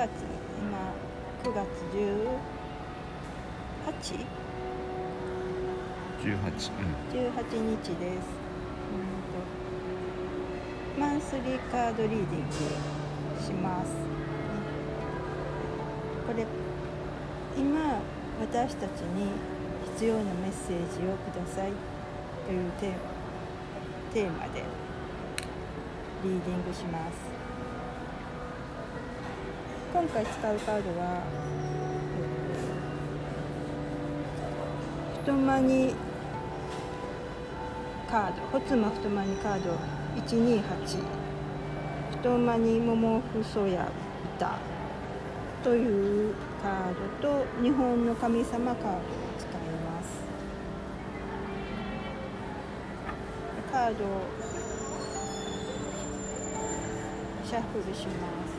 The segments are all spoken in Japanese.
月今9月18 18うん。18日です、うんと、マンスリーカードリーディングします。これ今私たちに必要なメッセージをください。というテーマでリーディングします今回使うカードは、太マニカードホツマ太マニカード128太マニモモフソヤ歌というカードと日本の神様カードを使います。カードをシャッフルします。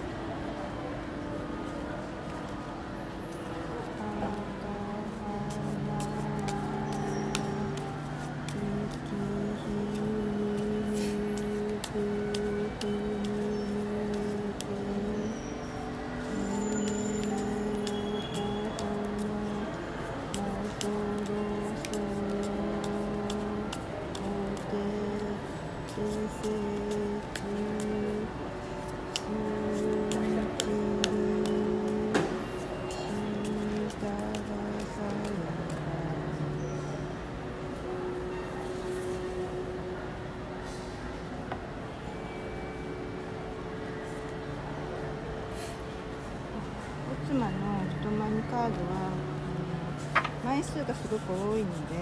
ごく多いのでえ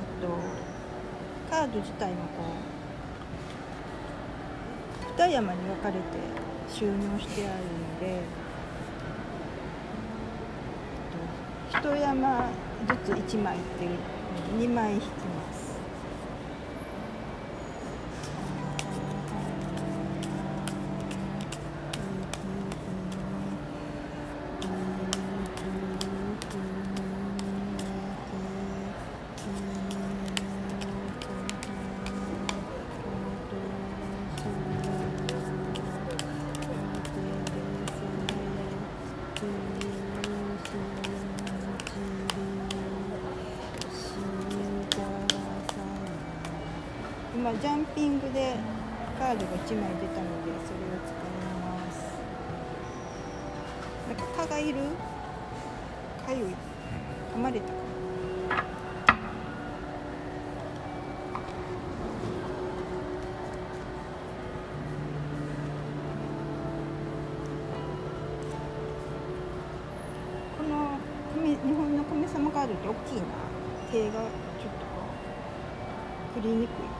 っとカード自体もこう二山に分かれて収納してあるので、えっと、一山ずつ1枚っていう2枚引きグでカードが1枚出たのでそれを使います。なんか蚊がいる？かゆい噛まれたこの日本の神様カードって大きいな。手がちょっとこう振りにくい。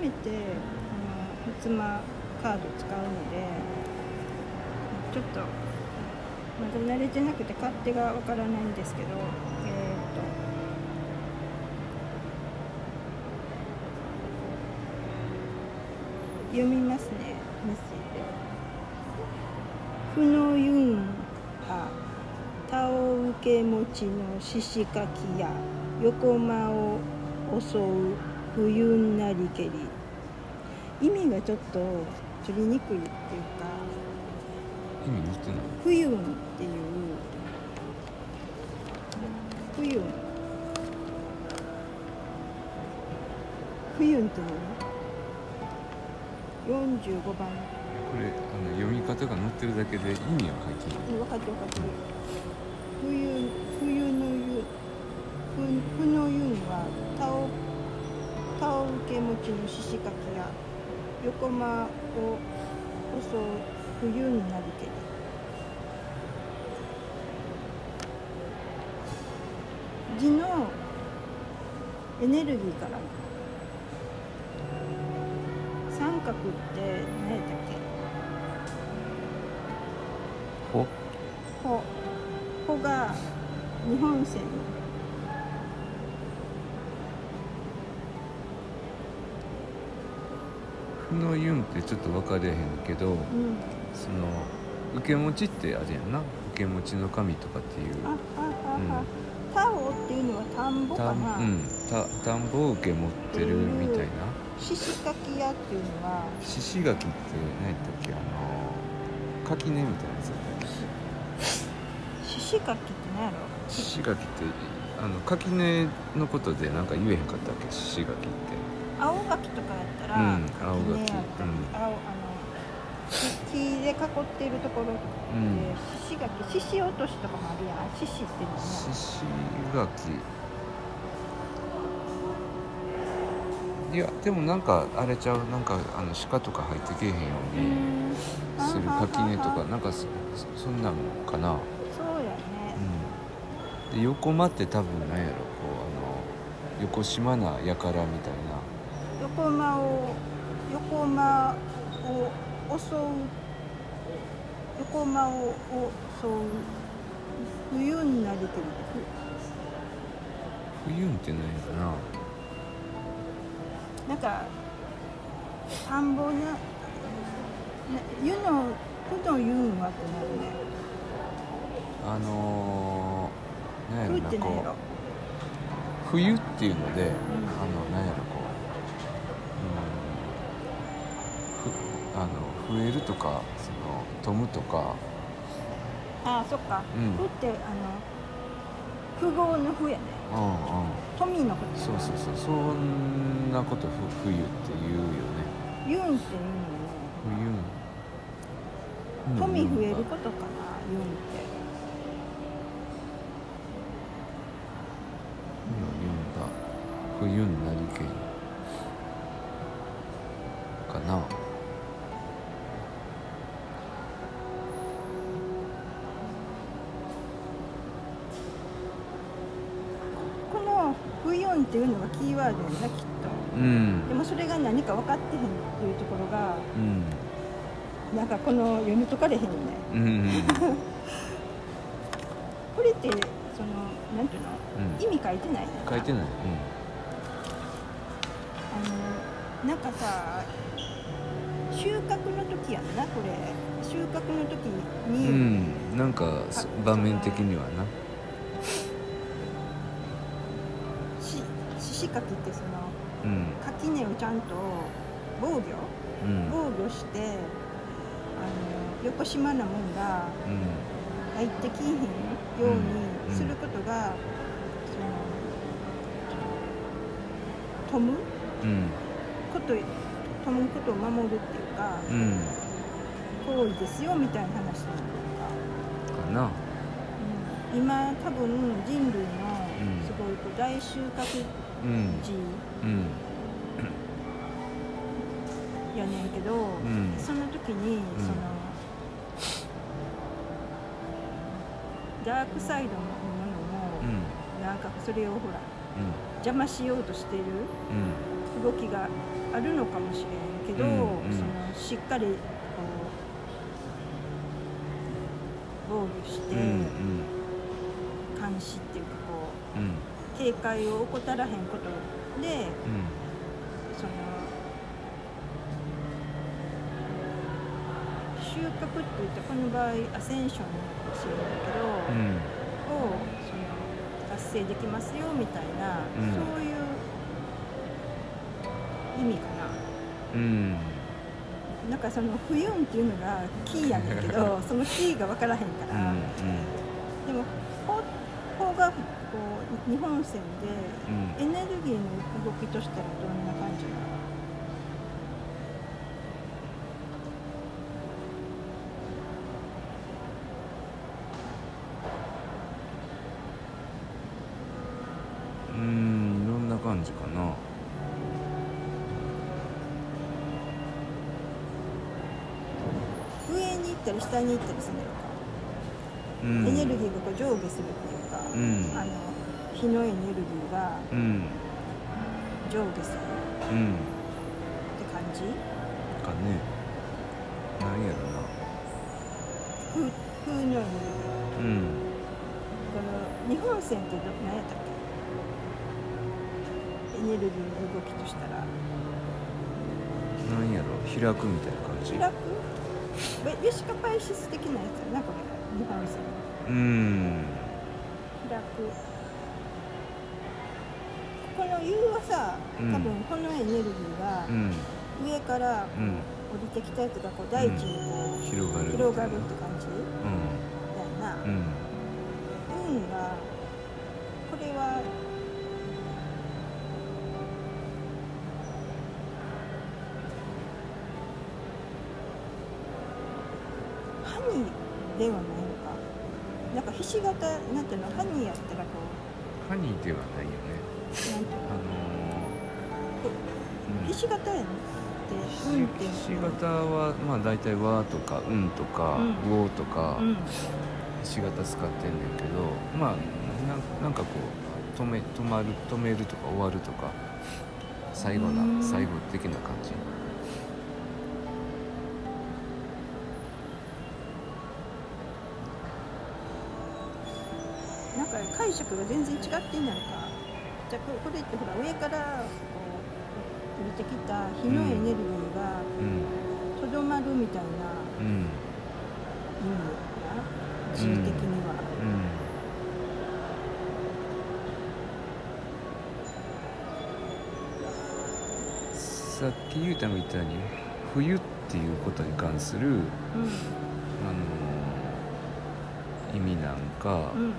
めてあのふつまカード使うのでちょっとまだ慣れてなくて勝手がわからないんですけどえー、っと。読みますねメッセージ「負のユンは田を受け持ちの獅子かきや横間を襲う冬なりけり」意味がちょっと取りにくいっていうか。意味似てない「冬ん」っていう「冬。ん」冬んって何 ?45 番。これあの読み方が載ってるだけで意味は書いてない。うん分かってる分かってる。冬冬の湯ふふの湯はタオタオ受け持ちの獅子かきや横間を襲う冬になるけり字のエネルギーから三角って何やったっけ？ほ。ほ。ほが日本線のゆんってちょっと分かれへんけどうん。その受け持ちってあれやんな。受け持ちの神とかっていう。ああああ、タオっていうのは田んぼたかな、うん。た田んぼを受け持ってるみたいな。獅子かき屋っていうのは。獅子垣って何やったっけ？あの垣根みたいなやつ獅子かきって何やろ？獅子垣ってあの垣根のことでなんか言えへんかったっけ？獅子垣って青柿とかやったら、うん青柿やったりうん。青あの木木で囲ってるところとかでうん。獅子垣獅子落としとかもあるやん。獅子っていうの獅ね。子垣いやでもなんかあれちゃう？なんかあの鹿とか入ってけえへんようにする垣根とか。なんかそそそんなんかな。そうやね、うん。で横間って多分なんやろ？こうあの横島なやからみたいな横間を横間を襲う横間を襲う冬になりける冬んってなんやろななんか田んぼなな湯のふの湯んはってなるね。あのー、冬っていうので、あのなんやろこう、うん、ふあの増えるとかその飛むとか。ああそっか、うん。ふってあの富豪のふやね。うんうん。富のことそうそうそう。そんなことふ冬って言うよね。湯んっていう冬、のね。うん富増えることかな湯んって。冬になりけり冬ん」っていうのがキーワードやなきっと。うん。でもそれが何か分かってへんっていうところがうん。なんかこの読み解かれへんよね。うんうんこれってそのなんていうの？うん。意味書いてない書いてない。あのなんかさ収穫の時やんなこれ。収穫の時うに、ん、うん、なんかそ場面的にはな獅子かきってそのうん。垣根をちゃんと防御？うん。防御してあの横島なもんがうん。入ってきひんようにすることが、その飛む？うん。こと飛むことを守るっていうかうん行為ですよみたいな話なのか、かな。うん、今多分人類のん。すごいこう大収穫うん。時うん。やねんけど、ん。その時にその、ダークサイドのものも、うん。なんかそれをほらうん。邪魔しようとしてるうん。動きがあるのかもしれんけど、そのしっかりこう防御して、監視っていうかこうん。う警戒を怠らへんこと。でうんその収穫って言ったらこの場合アセンションかもしれないけど、うんをその達成できますよみたいな、うん。そういう意味かうん。ななんかその「冬ん」っていうのがキーやねんけど そのキーが分からへんから、うんでも法法がこう日本線うん。でエネルギーの動きとしたらどんな感じなの？うんうんどんな感じかな。上に行ったり下に行ったりするのか、うん。エネルギーがこう上下するっていうか、うん。あの火のエネルギーがうん。上下するうん。って感じ？かね。なんやろな。風風のエネルギーうん。この日本線ってど何やったっけ？エネルギーの動きとしたら。なんやろ？開くみたいな感じ。開く？シカパイシス的なやつやなこれ。日本線。うん。開くこの U はさうん。多分このエネルギーがうん。上からうん。降りてきたやつがこう大地にこう広がる広がるって感じうだよな、ん。うん運がこれはハニーではないのか。なんかひし形なんていうのハニーやったらこハニーではないよねののーうん。ひし形やねって運っていうひし形はまあ大体「和」とか「うん」とかうん「うお」とかうんひし形使ってんねんけどまあなんなんかこう止め止まる止めるとか終わるとか最後うん。な最後的な感じ。なんか解釈が全然違ってんやんかじゃあここれってほら上からこう降りてきた火のエネルギーがうん。とどまるみたいなうん。意味かな字的には、うん。さっき言うたみたいに冬っていうことに関する、うん。あの意味なんか、うん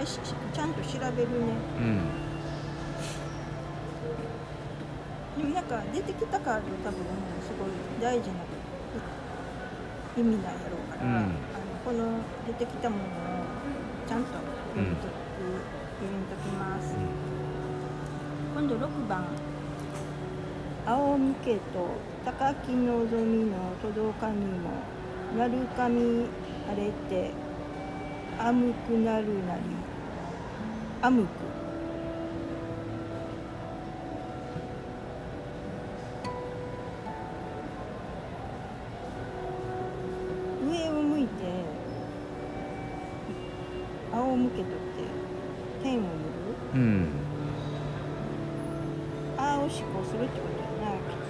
回しちゃんと調べるね。うんでもなんか出てきたカード多分すごい大事な意味なんやろうから、うん。あのこの出てきたものをちゃんと読みとく、読みときます、今度6番。青みけと高き望みの届かにもなるかみ晴れてあむくなるなりあむく上を向いて仰向けとって天を見る。うん。うんああを思考するってことやなきっ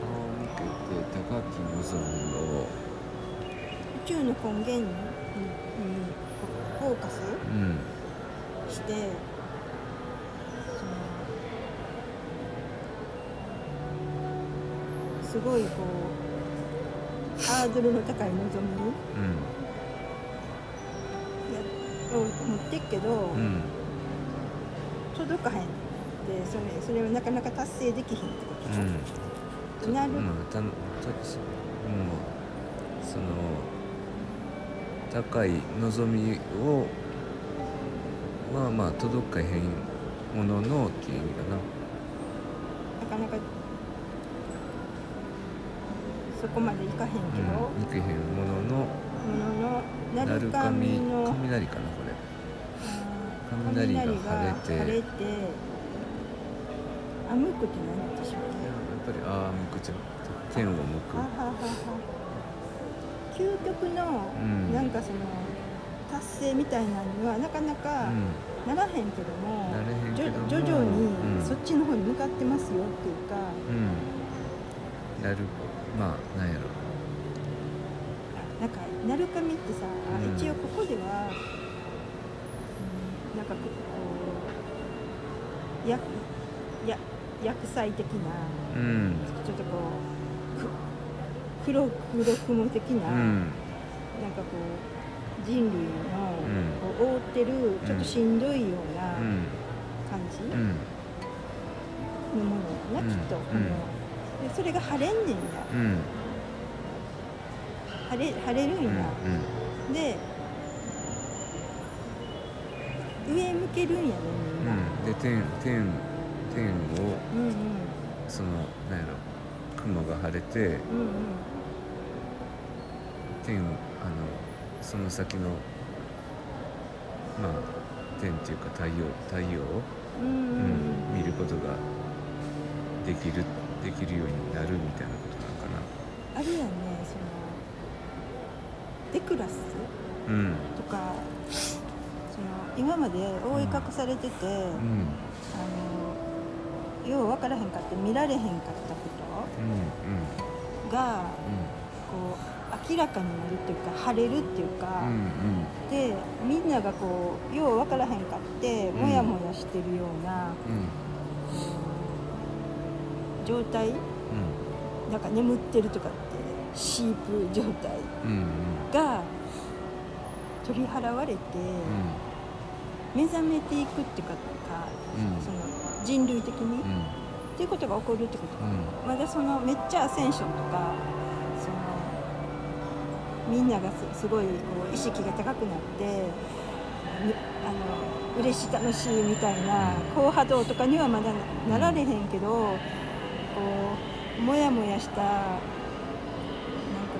仰向けて高き望みをと。宇宙の根源に、うん、フォーカス。うんしてそのすごいこうハードルの高い望みうんやを持ってっけど、うん届かへんでそれそれをなかなか達成できひんってことうんでしょ、なる。うんたたうんその高い望みをまあまあ届かへんもののっていう意味かな。なかなかそこまでいかへんけど、うん、いけへんもののもののなる神の雷かなこれ。雷が晴れて。晴れてあむくって何でしょうねやっぱりああ向くちゃう。天を向く。究極の、うん。なんかその達成みたいなのにはなかなかうならへんけども,、徐々にうん。そっちの方に向かってますよっていうか、んうん。なるまあなんやろ。なんか鳴神ってさ、うん。一応ここでは、うんなんかこうやや薬剤的なうん。ちょっとこうく黒黒雲的な、うん。なんかこう人類の覆ってるちょっとしんどいようなうん感じのうんものやな、うんきっとこの、うん。でそれが晴れんねんやうん。晴れ晴れるんうん。や、で上向けるんやねみんな、うん。で天天天をうん、うん。そのなんやろ雲が晴れてうんうん。天あのその先のまあ天っていうか太陽太陽を、うん。うんうん、見ることができるできるようになるみたいなことなのかあれやねそのデクラス？なうん。とかその今まで覆い隠されてて、うん。あのよう分からへんかって見られへんかったこうんとがこう明らかになるっていうか晴れるっていうか、うんうんでみんながこうよう分からへんかってん。モヤモヤしてるような、うん。状態？うん。なんか眠ってるとかってシープ状態が取り払われて、目覚めていくっていうかその人類的に、うん。っていうことが起こるってことか、うん。まだそのめっちゃアセンションとかそのみんながすすごいこう意識が高くなってぬあの嬉しい楽しいみたいな高波動とかにはまだなられへんけどこうモヤモヤしたなんか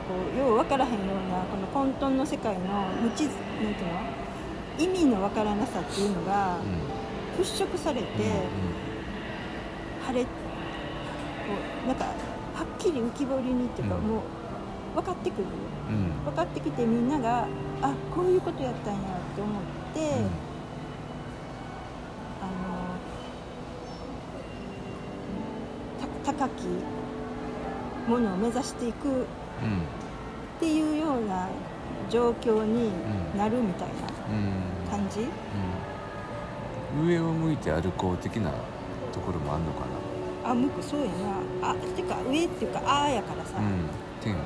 こうよう分からへんようなこの混沌の世界の無知なんていうの？意味の分からなさっていうのが払拭されて、晴れこうなんかはっきり浮き彫りにっていうか、うん。もう分かってくるうんうん。分かってきてみんながあこういうことやったんやって思って、あのた高きものを目指していくうん。っていうような状況になるみたいなうん。感じ、うん。上を向いて歩こう的なところもあんのかあ向くそうやな。あてか上っていうかあーやからさ、な、うん、天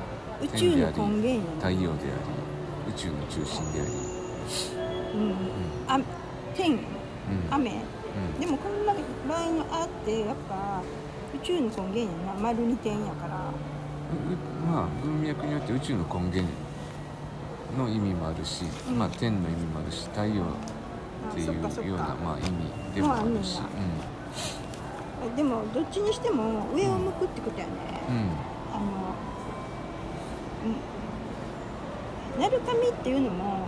宇宙の根源やね。太陽であり宇宙の中心であり、うん。うあ天んうん。雨。うん。でもこの場合の「あ」ってやっぱ宇宙の根源やな。丸二点やから。ううまあ文脈によって宇宙の根源の意味もあるし、うん。まあ天の意味もあるし太陽っていうようなかまあ意味でもあるし、までもどっちにしても上を向くってことやね、うんうんあのうん鳴神っていうのも、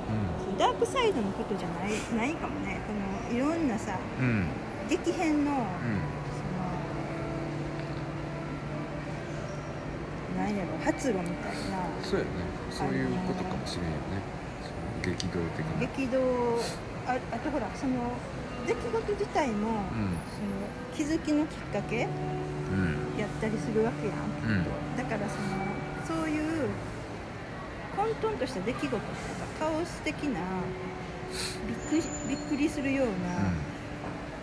ダークサイドのことじゃない ないかもね。このいろんなさうん。うん激変の、うん。そのなんやろ発露みたいなそうやね。そういうことかもしれんよね。激動的な。激動ああとほらその出来事自体も、うん。その気づきのきっかけうん。やったりするわけやん、うん。だからその混沌とした出来事とかカオス的なびっくりびっくりするような、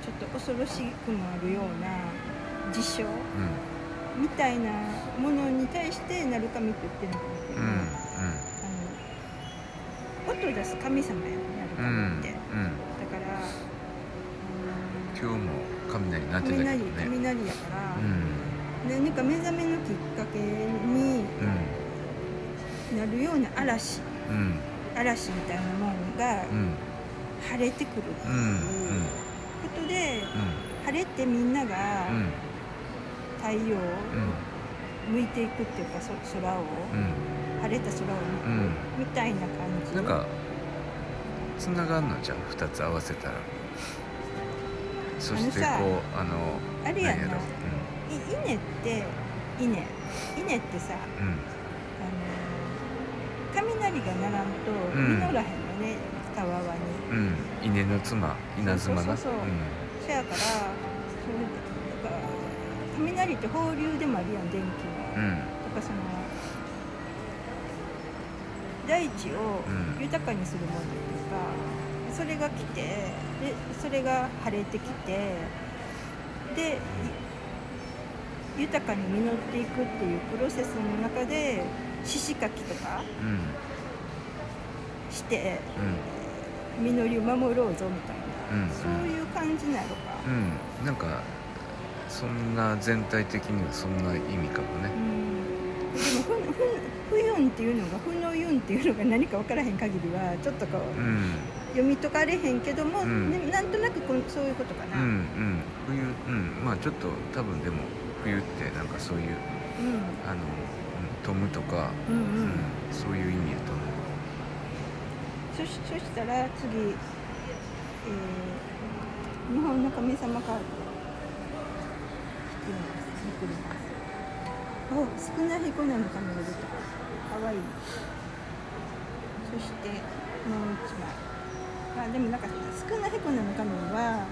ちょっと恐ろしくもあるような事象うん。みたいなものに対して鳴る神って言ってるんない、あの音を出す神様やね鳴る神って、うんだから、今日も雷鳴うんってたけど雷ね。雷やから、うん。何か目覚めのきっかけになるような嵐。うん。うん嵐みたいなもんがうん。晴れてくる。ってうん。いうことで、晴れてみんながうん。うん太陽をうん。向いていくっていうかそ空を、うん。晴れた空をうん。向くみたいな感じ。なんかつながんのじゃん2つ合わせたら。そしてこうあのあれやな。何ろい稲って稲。稲ってさうんうんあの雷がならんとうん。実らへんのね、たわわにうん。稲の妻稲妻な。そうそうそうそやからそれだから雷って放流でもあるやん電気の。うん。うんとかその大地をうん。豊かにするものっていうか、それが来てでそれが晴れてきてでい豊かに実っていくっていうプロセスの中で獅子かきとかうん。してうん。実りを守ろうぞみたいな、うん。そういう感じなのか、うん。なんかそんな全体的にはそんな意味かもね。うん。でもふふ不運っていうのが不の運っていうのが何か分からへん限りはちょっとこう、うん。読み解かれへんけども、うん。ねなんとなくこんそういうことかな、うんうん。冬うん。まあちょっと多分でも冬ってなんかそういうあの、うん、飛むとか、うんうんうん。うん、そういう意味やと思うそしそしたら次、えー日本の神様カード引きます。めくりますお少ない子なの神が出たかわいい。そしてもう一枚。まあでもなんか少ない子なの神は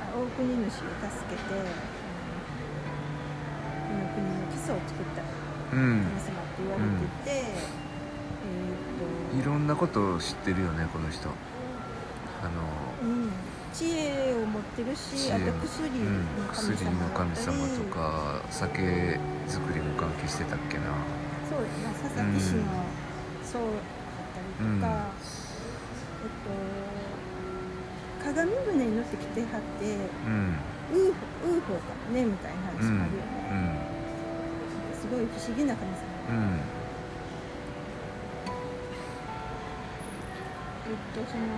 あ大国主を助けて、うんこの国の基礎を作った神様って言われてて、えーっといろんなことを知ってるよねこの人。あのうん、知恵を持ってるしあと薬うんの神薬の様とか酒造りも関係してたっけな。そうやな佐々木氏の僧だったりとか、えっと鏡船に乗ってきてはってうん。ウーフォーかもねみたいな話うんもあるよね、すごい不思議な神様。うんえっとその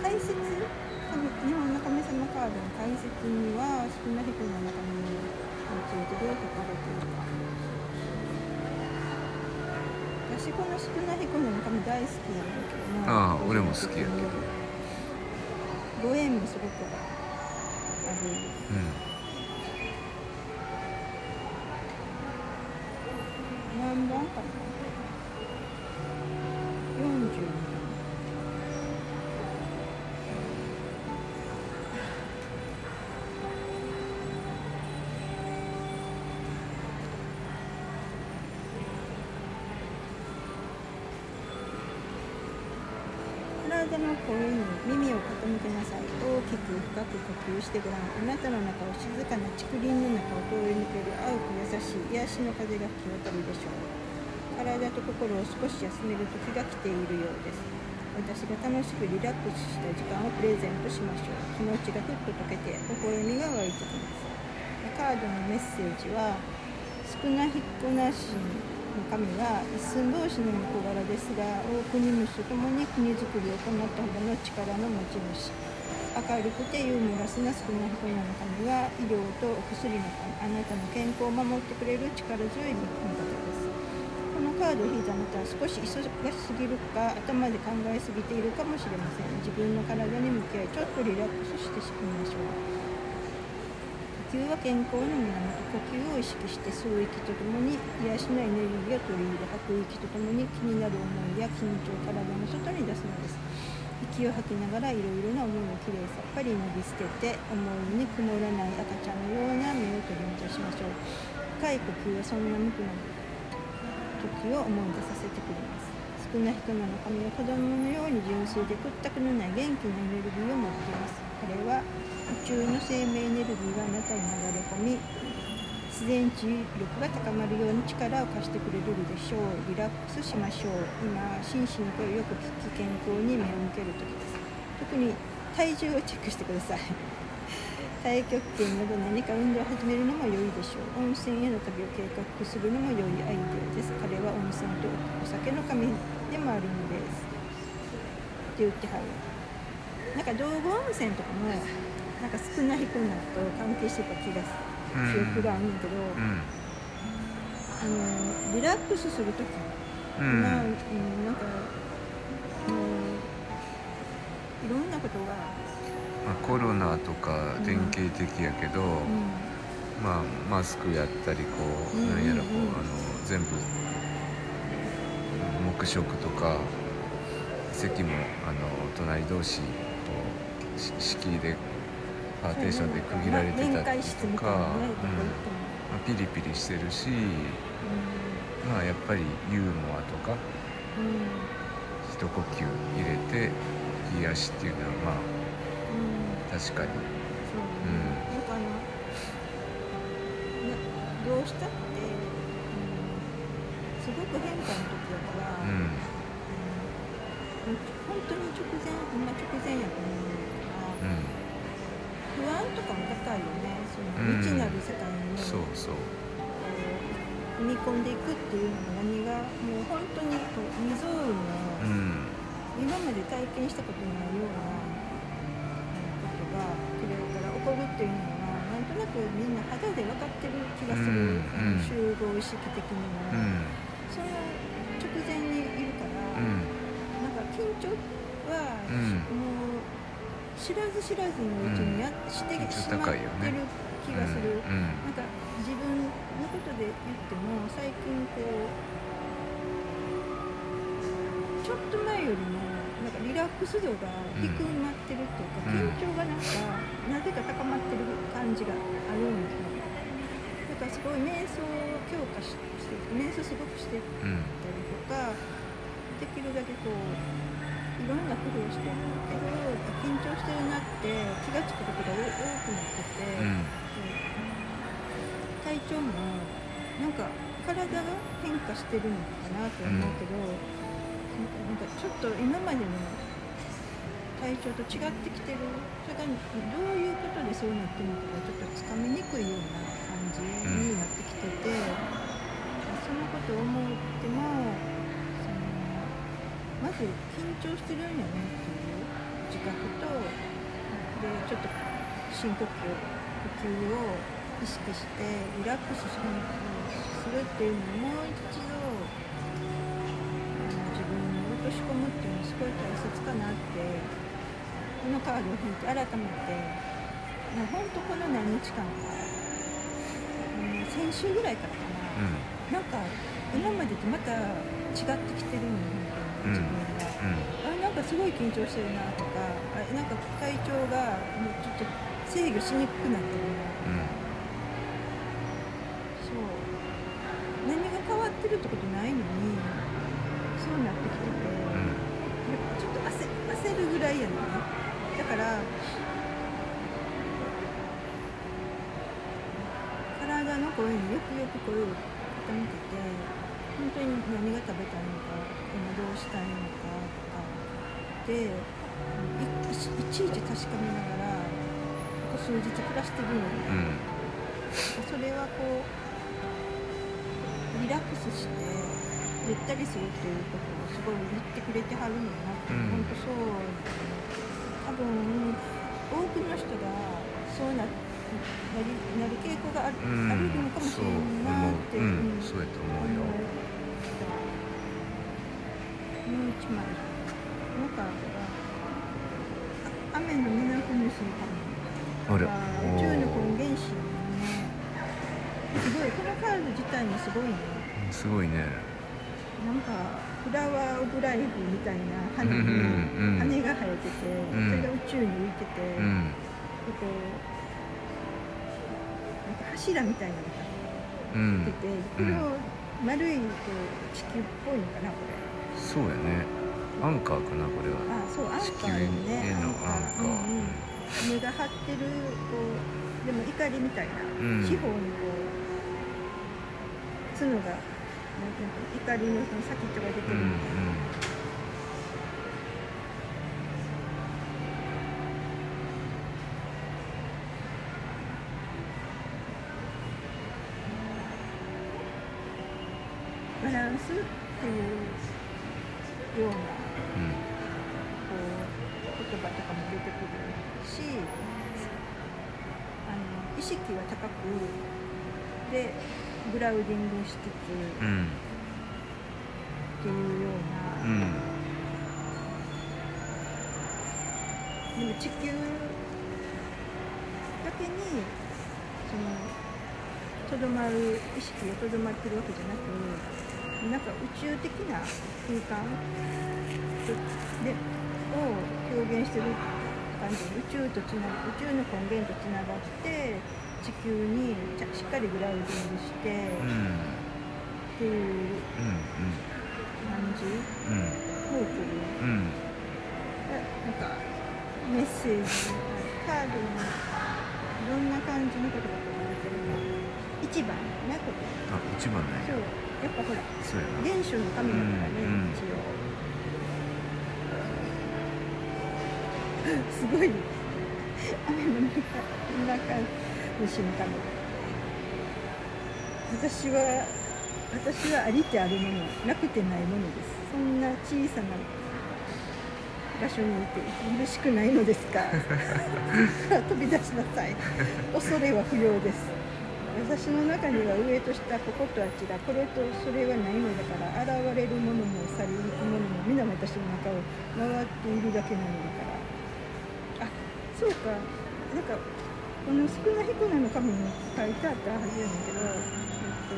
解説神日本の神様カードの解説には少な彦の中についてどう書かれているか私この少な彦の神大好きなんだけども。ああ俺も好きやけど。ご縁もすごくある。うん体の声に耳を傾けなさい。大きく深く呼吸してごらん。あなたの中を静かな竹林の中を通り抜ける青く優しい癒しの風が吹き渡るでしょう。体と心を少し休める時が来ているようです。私が楽しくリラックスした時間をプレゼントしましょう気持ちがふっと溶けて微笑みが湧いてきます。カードのメッセージは少なひっこなしの神は一寸法師の横柄ですが大国主と共に国づくりを行ったほどの力の持ち主。明るくてユーモラスな少なひこなの神は医療とお薬の神あなたの健康を守ってくれる力強い味方ですこのカードを引いたあなたは少し忙しす。ぎるか頭で考えすぎているかもしれません自分の体に向き合いちょっとリラックスしてみましょう吸は健康の源呼吸を意識して吸う息とともに癒しのエネルギーを取り入れ吐く息とともに気になる思いや緊張を体の外に出すのです。息を吐きながらいろいろな思いをきれいさっぱり脱ぎ捨てて思いに曇らない赤ちゃんのような目を取り戻しましょう。深い呼吸はそんな無くな時を思い出させてくれます。少な人なの神は子供のように純粋で屈託のない元気なエネルギーを持っています。これは宇宙の生命エネルギーがあなたに流れ込み自然治癒力が高まるように力を貸してくれるでしょうリラックスしましょう今心身の声をよく聞き健康に目を向ける時です特に体重をチェックしてください。太極拳など何か運動を始めるのも良いでしょう。温泉への旅を計画するのも良いアイデアです。彼は温泉とお酒の神。でもあるのですって言ってはる。なんか道後温泉とかもなんか少ない子なと関係してた気がする。記憶があるんだけど、うん。あのリラックスする時うん。まあ、うん、なんかもういろんなことが。まあ、コロナとか典型的やけど、うん。まあ、マスクやったりこう、うん。なんやらこう、あの全部黙食とか席もあの隣同士こうし仕切りでパーテーションで区切られて面たりとか、まあ、ピリピリしてるし、まあ、やっぱりユーモアとか一呼吸入れて癒しっていうのはまあうん。確かに、どうしたって、うん、すごく変化の時だから、うんうん本当に直前今直前やと思うから、うん、不安とかも高いよねその未知なる世界にそうそうこう踏み込ん。でいくっていうのが何がもう本当にこう未曾有うの、ん。今まで体験したことないようなことがこれから起こるっていうのはなん。となくみん。な肌で分かってる気がする、うん。集合意識的にも、うん。その直前にいるから、緊張は、うん。もう知らず知らずのうちにや、して緊し張高まってる気がする、うん。なんか自分のことで言っても最近こうちょっと前よりもなんかリラックス度が低まってるっていうか、うん。緊張がなんかなぜか高まってる感じがあるんですよ。だからすごい瞑想を強化しして瞑想すごくしてうんたりとかできるだけこういろんな工夫をしてるけど緊張してるなって気が付くことが多多くなってて、うん。体調もなんか体が変化してるのかなと思うけど、なんかちょっと今までの体調と違ってきてるそれがどういうことでそうなってるのかがちょっとつかみにくいような感じになってきてて、そのことを思ってもまず緊張してるんやねっていう自覚とでちょっと深呼吸呼吸を意識してリラックスするするっていうのをもう一度あの自分に落とし込むっていうのはすごい大切かなってこのカードを引いて改めてもうほんとこの何日間か、うん、先週ぐらいからかな、なんか今までとまた違ってきてるのに自分が。あれなんかすごい緊張してるなとかあれなんか体調がもうちょっと制御しにくくなってるな。うん。そう。何が変わってるってことないのにそうなってきてて、ちょっと焦焦るぐらいやねんだから体の声によくよく声を傾けて本当に何が食べたいのか今どうしたいのかとかでいいちいち確かめながらここ数日暮らしてるのに、うんそれはこうリラックスしてゆったりするっていうことをすごい言ってくれてはるんだなって、うん本当そう多分多くの人がそうなってなりなる傾向がある,、うんあるのかもしれんなって、そう思ううんそうやと思うよもう一枚なんか雨のミナフヌスのあれ宇宙の根源子ねすごいこのカード自体もすごいねすごいねなんかフラワー・オブ・ライフみたいな花にうんうんうん羽が生えてて、それが宇宙に浮いてて、うんこう柱みたいなのがうん出てて、これを丸いこう地球っぽいのかなこれ。そうやね。アンカーかなこれは。あそうアンカーにね。へのアンカー。うんうん。目が張ってるこうでも怒りみたいな、うん。四方にこう角がなんていうの怒りのその先っちょが出てうんうんるみたいな、バの意識は高くでグラウディングしつつうん。うんっていうような、うん。でも地球けにそのとどまる意識がとどまってるわけじゃなくなんか宇宙的な空間でを表現してる感じ。宇宙とつなが宇宙の根源とつながって地球にしっかりグラウディングして、うんっていう感じ？うん。うん。を送るうん。なん。かメッセージカードにどん。な感じのことが書かれてるか一番ねここあ一番なん。そうやっぱほらそうやな原初の神だからね、うん。一応すごい雨の中中の瞬間私は私はありてあるものなくてないものですそんな小さな場所にいて苦しくないのですか？飛び出しなさい。恐れは不要です。私の中には上と下こことあちらこれとそれはないのだから現れるものも去りゆくものも皆私の中を回っているだけなのだから。あそうか。なんかこの少な彦名の紙に書いてあったはずやねんけど、えっと、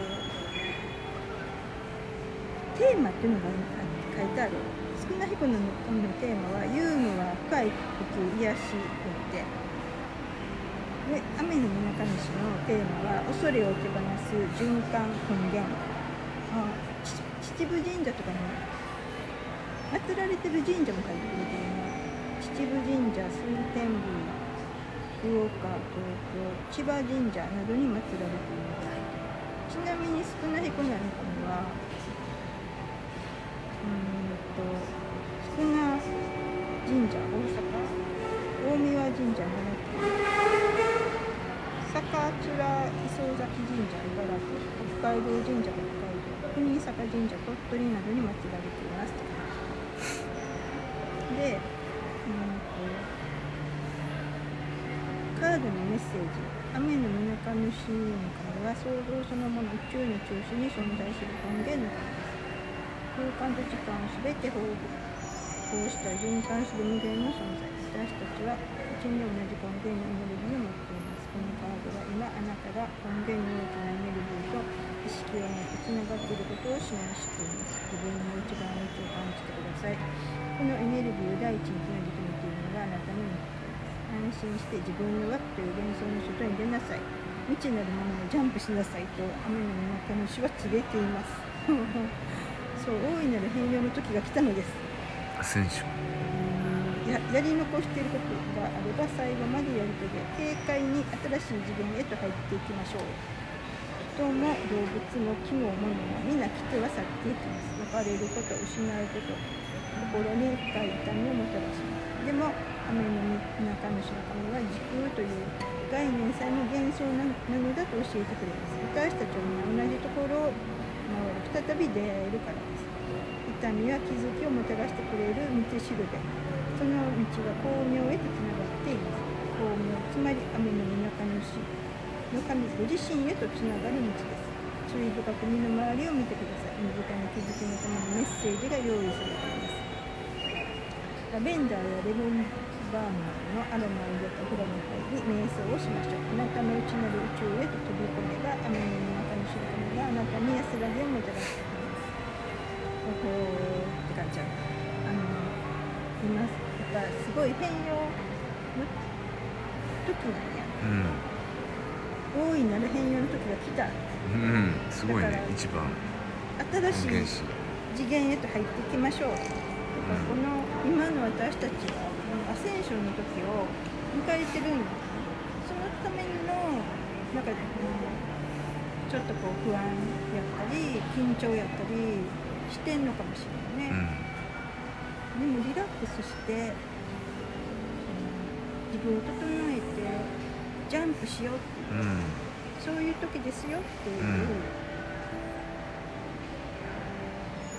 テーマっていうのが書いてある。少な彦名の紙のテーマは「ユーモア深い呼吸癒し」って。で雨の中西のテーマは恐れを手放す循環根源。あ秩父神社とかに祀られてる神社も書いてくれてるね。秩父神社水天宮。福岡東京千葉神社などに祀られています。ちなみに少な彦名の神はうんと少な神社大阪大三輪神社奈良県坂倉磯崎神社茨城北海道神社北海道国井坂神社鳥取などに祀られていますで、うんとカードのメッセージ。雨の水上主の神は創造そのもの宇宙の中心に存在する根源の神です空間と時間を全て包こうした循環する無限の存在。私たちはうちに同じ根源のエネルギーを持っていますこのカードは今あなたが根源の大きなエネルギーと意識を持ってつながっていることを示しています。自分の一番内を感じてください。このエネルギーを第一につなげてみているのがあなたの日課です安心して自分の枠という幻想の外に出なさい。未知なるものをジャンプしなさいと雨の中の主は告げています。そう大いなる変容の時が来たのです。アセンション。ややり残していることがあれば最後までやり遂げ軽快に新しい次元へと入っていきましょう。人も動物も木も物も皆来ては去っていきます。別れること失うこと心に深い痛みをもたらします。でも雨の中の白神は時空という概念さえも幻想なのだと教えてくれます。私たちは同じところを回る再び出会えるからです。痛みは気づきをもたらしてくれる道しるべ。その道は光明へとつながっています。光明つまり雨の中の主の神ご自身へとつながる道です。注意深く身の回りを見てください。身近な気づきのためのメッセージが用意されています。ラベンダーやレモンバームなどのアロマを入れたフラに入り瞑想をしましょうあなたの内なる宇宙へと飛び込めば雨の中の神があなたに安らぎをもたらしてくれますほほーって感じあの今やっぱすごい変容の時なん。やうん。大いなる変容の時が来たうん。すごいね一番新しい次元へと入っていきましょうだからこの今の私たちはこの時を迎えてるんだそのためのなんか、うん。ちょっとこう不安やったり緊張やったりしてん。のかもしれないね、でもリラックスして、うん自分を整えてジャンプしようっていう、うん。うん。そういう時ですよっていう、うん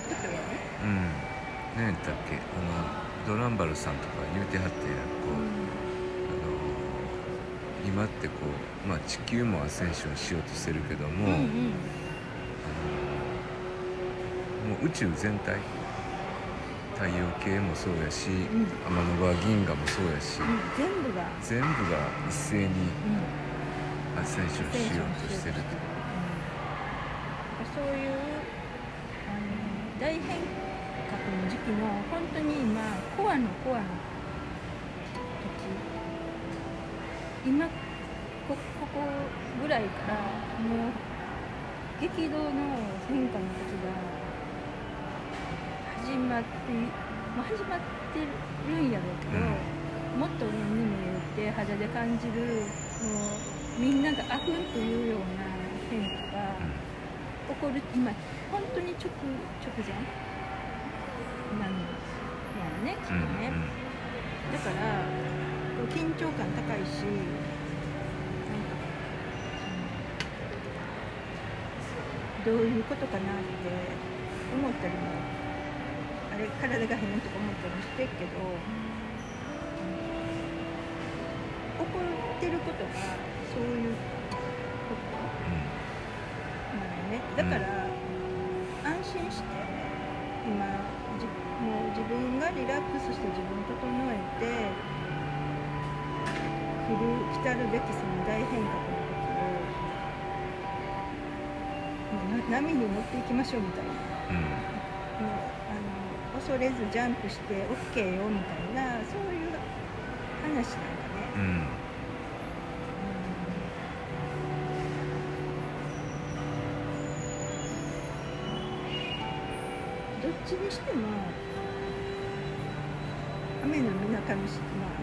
ことやね。うん。何やったっけ？あのドランバルさんとか言うてはってこう、あの今ってこう、まあ、地球もアセンションしようとしてるけども、うんうん。あのもう宇宙全体太陽系もそうやし、ん。天の川銀河もそうやし、うん。全部が、全部が一斉にうん、アセンションしようとしてると。うん、そういう大変革の時期の本当に今コアのコアの時今こここぐらいからもう激動の変化の時が始まって、まあ、始まってるんやろうけど、もっと目に見えて肌で感じるもうみんながあふんというような変化が起こる今本当に直直前なのやねきっとうんね、だから緊張感高いしなんかそのどういうことかなって思ったりもあれ体が変とか思ったりしてるけど、起こってることがそういうことなのね。だから、安心して今じもう自分がリラックスして自分整えて来る来たるべきその大変革の時をもうな波に乗っていきましょうみたいな。うんうんもうあの恐れずジャンプして OK よみたいなそういう話なんかね、うん。どっちにしても雨の水上しまあ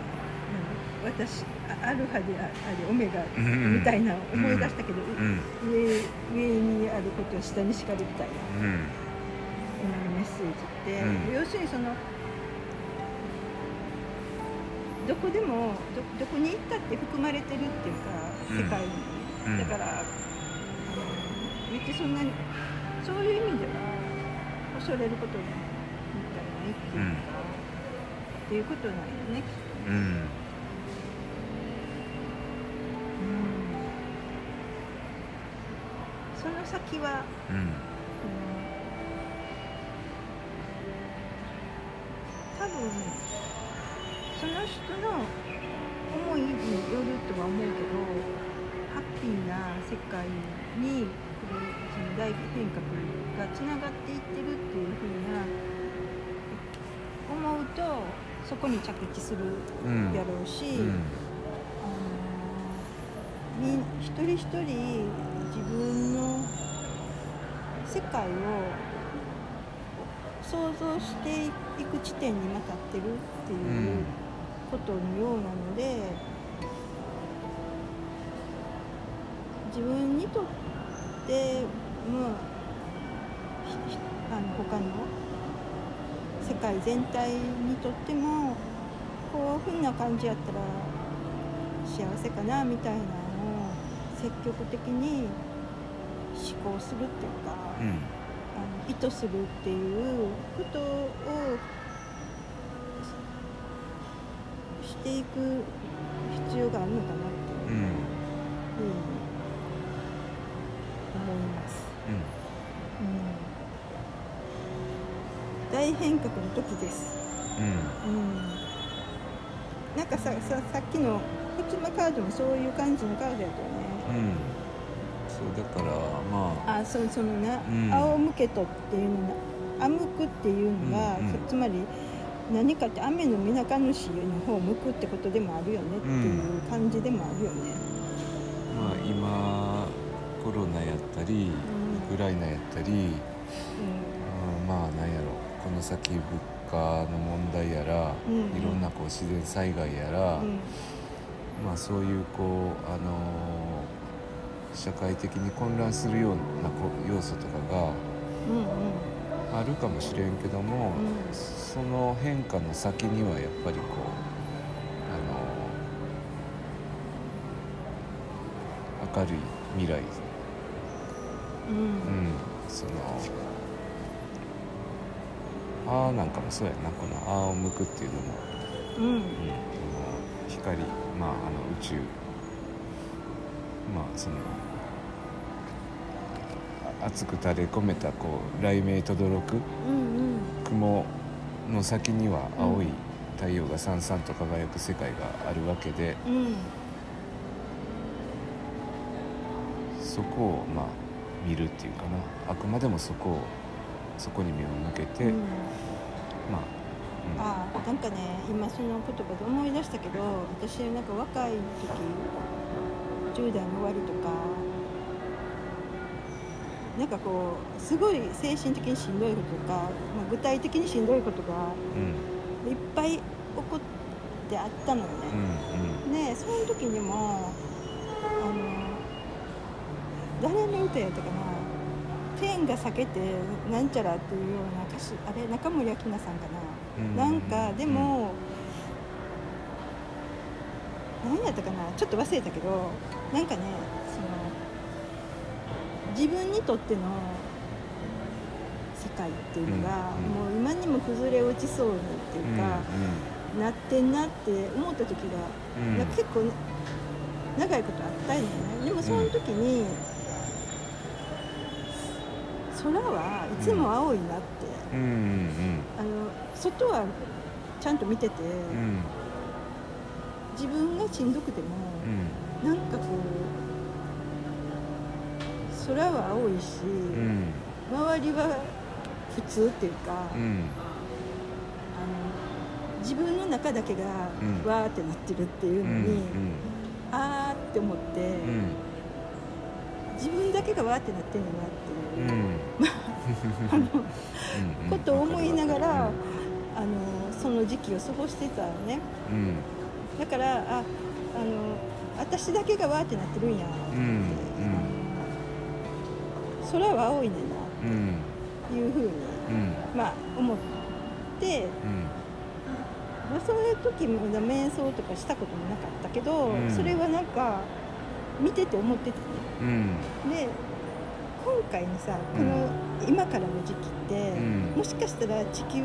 何私あアルファでありオメガみたいな思い出したけど、うん上上にあることは下に叱るみたいなうん今のメッセージって、うん。要するにそのどこでもどどこに行ったって含まれてるっていうかうん。世界に、うん。だからあの別にそんなにそういう意味では恐れることみたいないっていうか、っていうことなんよねきっとね。うんうんその先はうんあの多分その人の思いによるとは思うけどハッピーな世界にこれその大変革がつながっていってるっていうふうな思うとそこに着地するうん。やろうし、うん。あのみ一人一人自分の世界を想像していく地点にまたってるっていううん。ことのようなので、自分にとってまああの他の世界全体にとってもこういうふうな感じやったら幸せかなみたいなのを積極的に思考するっていうか、うん。あの意図するっていうことをししていく必要があるのかなっていう。うんふうに思います。うん、大変革の時です。うん。うん、なんかさささっきのふつまカードもそういう感じのカードやったよね。うん。そうだからまあ。あそうそのな、うん。仰向けとっていうのな仰くっていうのが、うんうん。そつまり何かって雨の水上主の方を向くってことでもあるよねっていう感じでもあるよね。まあ今コロナやったりうん。ウクライナやったり、うん、まあなんやろ。この先物価の問題やら、うん。うんいろんなこう自然災害やら、うん。まあそういうこうあのー社会的に混乱するようなこ要素とかがあるかもしれんけども、うん。その変化の先にはやっぱりこうあの明るい未来、うん。うん、そのああなんかもそうやな。この「あーを向く」っていうのも、うん。うん、この光まああの宇宙まあその熱く垂れ込めたこう雷鳴とどろくうん。うん。雲の先には青い太陽がさん。さん。と輝く世界があるわけでうん。そこをまあ見るっていうかなあくまでもそこをそこに目を向けて、うん。まあ、あなんかね今その言葉で思い出したけど私なんか若い時10代の終わりとかなんかこうすごい精神的にしんどいこととか、まあ、具体的にしんどいことがうん。いっぱい起こってあったのようんね。でその時にもあの誰の歌やったかな「天が裂けてなんちゃら」っていうような歌詞あれ中森明菜さんかうん。な。なんかでも、何やったかな。ちょっと忘れたけどなんかねその自分にとっての世界っていうのが、うんもう今にも崩れ落ちそうにっていうか、なってんなって思った時が、うん。結構長いことあったんよね。でもその時に、空はいつも青いなって、うん。うんあの外はちゃんと見てて、うん。うん自分がしんどくても、うん。なんかこう空は青いし、うん。周りは普通っていうか、うん。あの自分の中だけがうん。わーってなってるっていううのに、ん。あーって思って、うん自分だけがわーってなってんのなっていう、うん。うんことを思いながら、うんあのその時期を過ごしてたのね。うんだからああの私だけがわーってなってるんや。って、うん。あの空は青いねんうんなっていうふうに、うん。まあ思って、うん。まあ、そういう時も瞑想とかしたこともなかったけど、うん。それはなんか見てて思っててねうん。で今回のさこの今からの時期って、うん。もしかしたら地球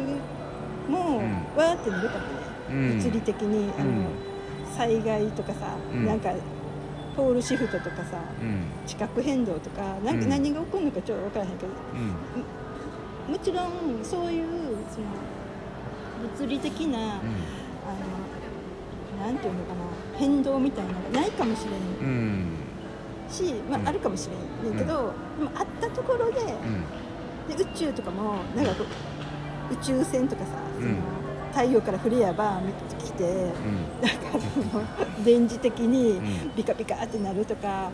もうん。わーってなるかもね、うん。物理的に。あの、うん災害とかさ、うん。なんかポールシフトとかさうん。地殻変動とかなんかうん。何が起こるのかちょっと分からへんけど、うん。もちろんそういうその物理的な、あのなんていうのかな変動みたいなのがないかもしれん。うんし、まあうん。あるかもしれんねんけど、でもあったところでうん。で宇宙とかもなんか宇宙船とかさ、そのうん太陽からフレアバー見てうん。なんかその 電磁的にうん。ビカビカってなるとか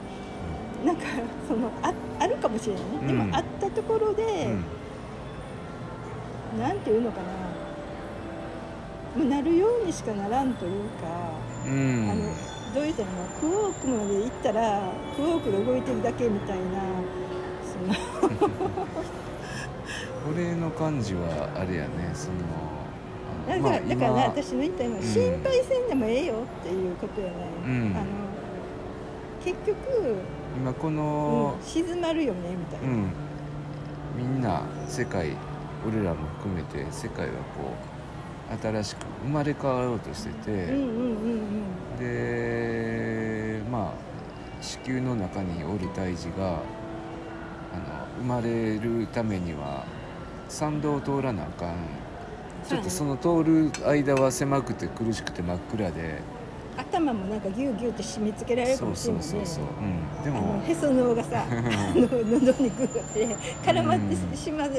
なんかそのああるかもしれないね、でうん。もあったところで、なんていうのかな。もうなるようにしかならんというか、うん。あのどう言ったらいいのクォークまで行ったらクォークが動いてるだけみたいなその。俺の感じはあれやね。そのあだから,、のまあだから私の言ったのはうん。心配せんでもええよっていうことやね、うん。あの結局、今こうんの、静まるよねみたいな、うん、みんな世界俺らも含めて世界はこう新しく生まれ変わろうとしてて、でまあ子宮の中におる胎児があの生まれるためには参道を通らなあかん。ちょっとその通る間は狭くて苦しくて真っ暗で頭もなんかギューギューって締め付けられるかもしれないね。でもへその緒がさ あの喉にグーって絡まってしまう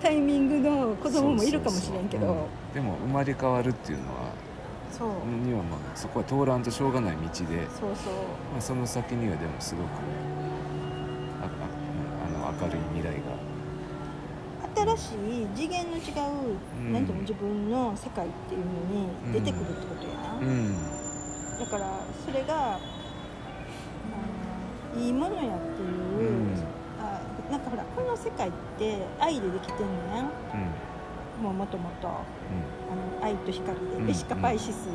タイミングの子供もいるかもしれんけど。でも生まれ変わるっていうのはそうにはまあそこは通らんとしょうがない道で、そうそう。まあ、その先にはでもすごくあああの明るい未来が。新しい次元の違う、うん。なんていうの自分の世界っていうのに出てくるってことやな、うんだからそれがいいものやっていう、うん。あなんかほらこの世界って愛でできてんのやん。うん。もうもともと。あの愛と光で、うん。ベシカパイシス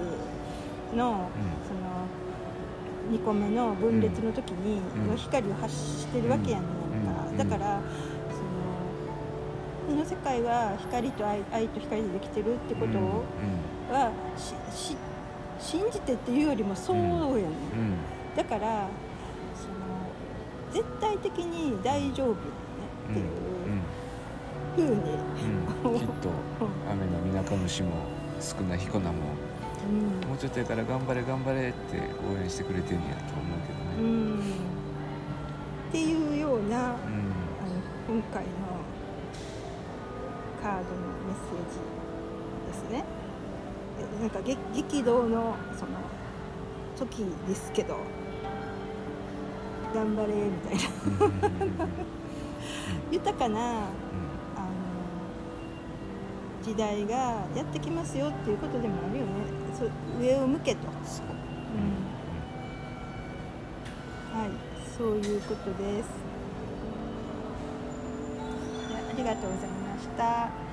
の、その2個目の分裂の時に、うん。光を発してるわけやねんか、うん。だからそのこの世界は光と愛愛と光でできてるってことを、はしし信じてっていうよりもそうやねん、うん。うん。だからその絶対的に大丈夫ねっていうふうに、うん、きっと雨のみなか虫も少ない彦名もうん。もうちょっとやから頑張れ頑張れって応援してくれてんやと思うけどね。うん、っていうようなあのうん今回のカードのメッセージですね。えなんか激激動のその時ですけど頑張れみたいな。豊かなあの時代がやってきますよっていうことでもあるよね。そう上を向けと、そう。はい。そういうことです。でありがとうございました。